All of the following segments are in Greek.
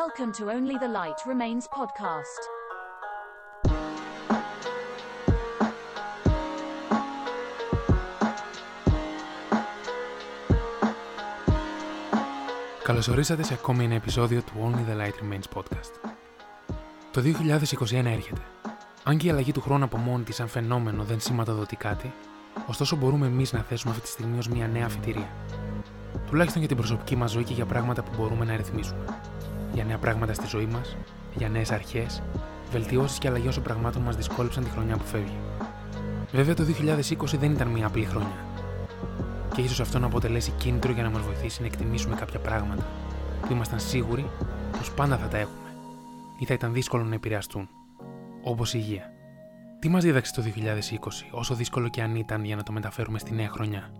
Welcome to Only the Light Remains podcast. Καλώς ορίσατε σε ακόμη ένα επεισόδιο του Only the Light Remains podcast. Το 2021 έρχεται. Αν και η αλλαγή του χρόνου από μόνη της σαν φαινόμενο δεν σηματοδοτεί κάτι, ωστόσο μπορούμε εμείς να θέσουμε αυτή τη στιγμή ως μια νέα αφιτηρία. Τουλάχιστον για την προσωπική μας ζωή και για πράγματα που μπορούμε να ρυθμίσουμε. Για νέα πράγματα στη ζωή μας, για νέες αρχές, βελτιώσεις και αλλαγές όσων πραγμάτων μας δυσκόλεψαν τη χρονιά που φεύγει. Βέβαια το 2020 δεν ήταν μια απλή χρονιά. Και ίσως αυτό να αποτελέσει κίνητρο για να μας βοηθήσει να εκτιμήσουμε κάποια πράγματα που ήμασταν σίγουροι πως πάντα θα τα έχουμε ή θα ήταν δύσκολο να επηρεαστούν, όπως η υγεία. Τι μας δίδαξε το 2020, όσο δύσκολο και αν ήταν για να το μεταφέρουμε στη νέα χρονιά;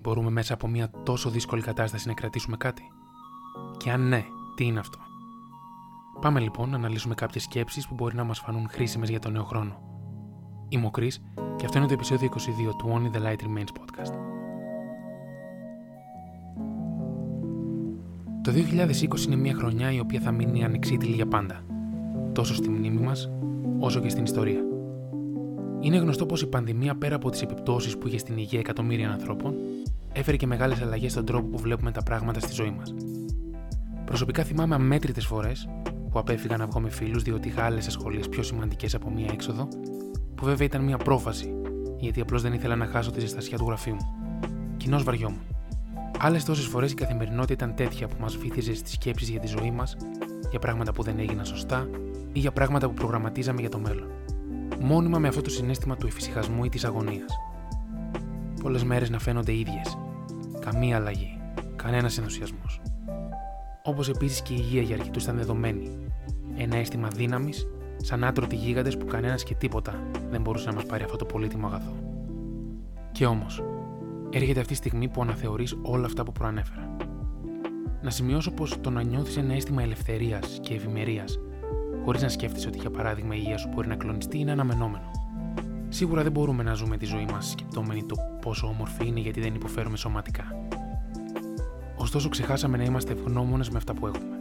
Μπορούμε μέσα από μια τόσο δύσκολη κατάσταση να κρατήσουμε κάτι; Και αν ναι, τι είναι αυτό; Πάμε λοιπόν να αναλύσουμε κάποιες σκέψεις που μπορεί να μας φανούν χρήσιμες για τον νέο χρόνο. Είμαι ο Κρι και αυτό είναι το επεισόδιο 22 του Only the Light Remains podcast. Το 2020 είναι μια χρονιά η οποία θα μείνει ανεξίτηλη για πάντα, τόσο στη μνήμη μας, όσο και στην ιστορία. Είναι γνωστό πως η πανδημία, πέρα από τις επιπτώσεις που είχε στην υγεία εκατομμύρια ανθρώπων, έφερε και μεγάλες αλλαγές στον τρόπο που βλέπουμε τα πράγματα στη ζωή μας. Προσωπικά θυμάμαι αμέτρητες φορές που απέφυγα να βγω με φίλους διότι είχα άλλες ασχολίες πιο σημαντικές από μία έξοδο, που βέβαια ήταν μία πρόφαση, γιατί απλώς δεν ήθελα να χάσω τη ζεστασιά του γραφείου μου. Κοινώ βαριόμουν. Άλλες τόσες φορές η καθημερινότητα ήταν τέτοια που μας βύθιζε στις σκέψεις για τη ζωή μας, για πράγματα που δεν έγιναν σωστά ή για πράγματα που προγραμματίζαμε για το μέλλον. Μόνιμα με αυτό το συνέστημα του εφησυχασμού ή της αγωνίας. Πολλές μέρες να φαίνονται ίδιες. Καμία αλλαγή. Κανένας ενθουσιασμός. Όπως επίσης και η υγεία για αρκετού ήταν δεδομένη. Ένα αίσθημα δύναμης, σαν άτρωτοι γίγαντες που κανένας και τίποτα δεν μπορούσε να μας πάρει αυτό το πολύτιμο αγαθό. Και όμως, έρχεται αυτή η στιγμή που αναθεωρείς όλα αυτά που προανέφερα. Να σημειώσω πως το να νιώθεις ένα αίσθημα ελευθερίας και ευημερίας, χωρίς να σκέφτεσαι ότι για παράδειγμα η υγεία σου μπορεί να κλονιστεί, είναι αναμενόμενο. Σίγουρα δεν μπορούμε να ζούμε τη ζωή μας σκεπτόμενοι το πόσο όμορφη είναι γιατί δεν υποφέρουμε σωματικά. Ωστόσο, ξεχάσαμε να είμαστε ευγνώμονες με αυτά που έχουμε.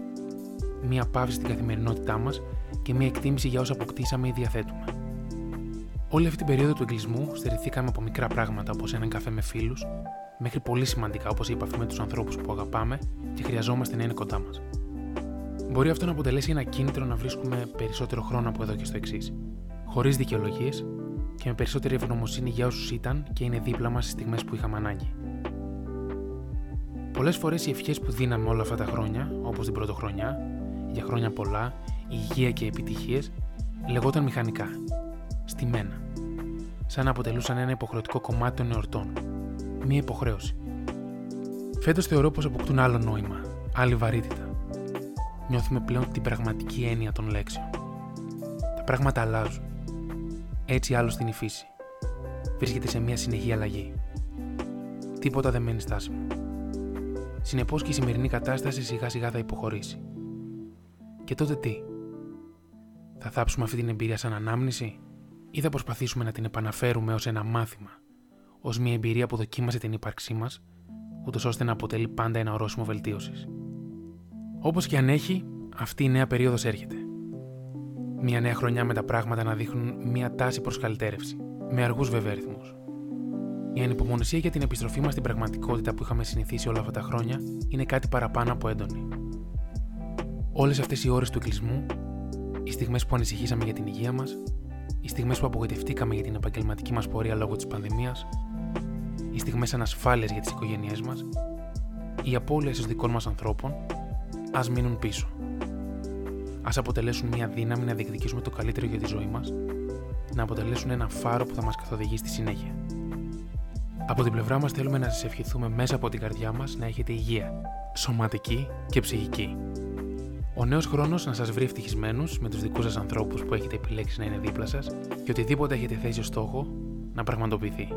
Μία παύση στην καθημερινότητά μας και μία εκτίμηση για όσα αποκτήσαμε ή διαθέτουμε. Όλη αυτή την περίοδο του εγκλισμού στερηθήκαμε από μικρά πράγματα όπως έναν καφέ με φίλους, μέχρι πολύ σημαντικά όπως η επαφή με τους ανθρώπους που αγαπάμε και χρειαζόμαστε να είναι κοντά μας. Μπορεί αυτό να αποτελέσει ένα κίνητρο να βρίσκουμε περισσότερο χρόνο από εδώ και στο εξής. Χωρίς δικαιολογίες και με περισσότερη ευγνωμοσύνη για όσους ήταν και είναι δίπλα μας στις στιγμές που είχαμε ανάγκη. Πολλές φορές οι ευχές που δίναμε όλα αυτά τα χρόνια, όπως την πρωτοχρονιά, για χρόνια πολλά, υγεία και επιτυχίες, λεγόταν μηχανικά. Στημένα. Σαν να αποτελούσαν ένα υποχρεωτικό κομμάτι των εορτών. Μία υποχρέωση. Φέτος θεωρώ πως αποκτούν άλλο νόημα, άλλη βαρύτητα. Νιώθουμε πλέον την πραγματική έννοια των λέξεων. Τα πράγματα αλλάζουν. Έτσι άλλο στην η φύση. Βρίσκεται σε μια συνεχή αλλαγή. Τίποτα δεν μένει στάσιμο. Συνεπώς και η σημερινή κατάσταση σιγά σιγά θα υποχωρήσει. Και τότε τι; Θα θάψουμε αυτή την εμπειρία σαν ανάμνηση; Ή θα προσπαθήσουμε να την επαναφέρουμε ως ένα μάθημα, ως μια εμπειρία που δοκίμασε την ύπαρξή μας, ούτως ώστε να αποτελεί πάντα ένα ορόσημο βελτίωσης; Όπως και αν έχει, αυτή η νέα περίοδος έρχεται. Μια νέα χρονιά με τα πράγματα να δείχνουν μια τάση προς καλυτέρευση, με αργούς βέβαια ρυθμούς. Η ανυπομονησία για την επιστροφή μας στην πραγματικότητα που είχαμε συνηθίσει όλα αυτά τα χρόνια είναι κάτι παραπάνω από έντονη. Όλες αυτές οι ώρες του κλεισμού, οι στιγμές που ανησυχήσαμε για την υγεία μας, οι στιγμές που απογοητευτήκαμε για την επαγγελματική μας πορεία λόγω της πανδημίας, οι στιγμές ανασφάλειας για τις οικογένειές μας, οι απώλειε των δικών μας ανθρώπων, ας μείνουν πίσω. Α αποτελέσουν μια δύναμη να διεκδικήσουμε το καλύτερο για τη ζωή μας, να αποτελέσουν ένα φάρο που θα μας καθοδηγεί στη συνέχεια. Από την πλευρά μας θέλουμε να σας ευχηθούμε μέσα από την καρδιά μας να έχετε υγεία, σωματική και ψυχική. Ο νέος χρόνος να σας βρει ευτυχισμένους με τους δικούς σας ανθρώπους που έχετε επιλέξει να είναι δίπλα σας και οτιδήποτε έχετε θέσει ως στόχο να πραγματοποιηθεί.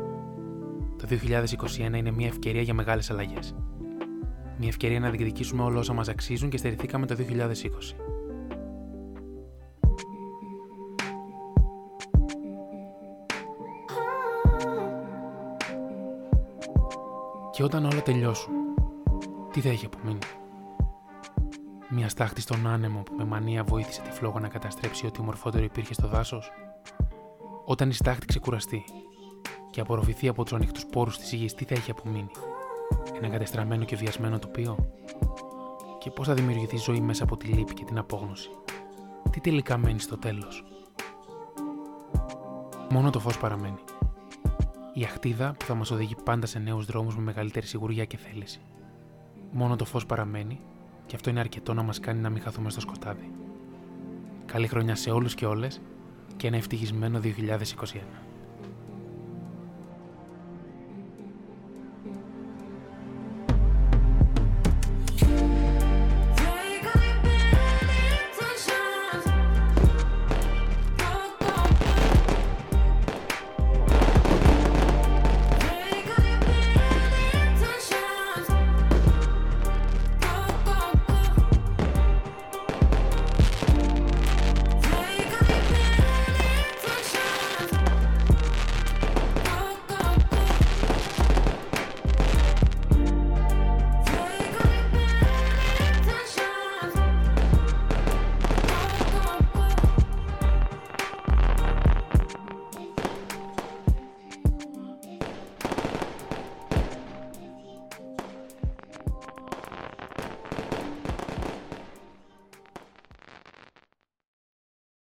Το 2021 είναι μια ευκαιρία για μεγάλες αλλαγές. Μια ευκαιρία να διεκδικήσουμε όλα όσα μας αξίζουν και στερηθήκαμε το 2020. Και όταν όλα τελειώσουν, τι θα έχει απομείνει. Μια στάχτη στον άνεμο που με μανία βοήθησε τη φλόγα να καταστρέψει ό,τι ομορφότερο υπήρχε στο δάσος; Όταν η στάχτη ξεκουραστεί και απορροφηθεί από τους ανοιχτούς πόρους της γης, τι θα έχει απομείνει. Ένα κατεστραμμένο και βιασμένο τοπίο; Και πώς θα δημιουργηθεί ζωή μέσα από τη λύπη και την απόγνωση; Τι τελικά μένει στο τέλος; Μόνο το φως παραμένει. Η αχτίδα που θα μας οδηγεί πάντα σε νέους δρόμους με μεγαλύτερη σιγουριά και θέληση. Μόνο το φως παραμένει και αυτό είναι αρκετό να μας κάνει να μην χαθούμε στο σκοτάδι. Καλή χρονιά σε όλους και όλες και ένα ευτυχισμένο 2021.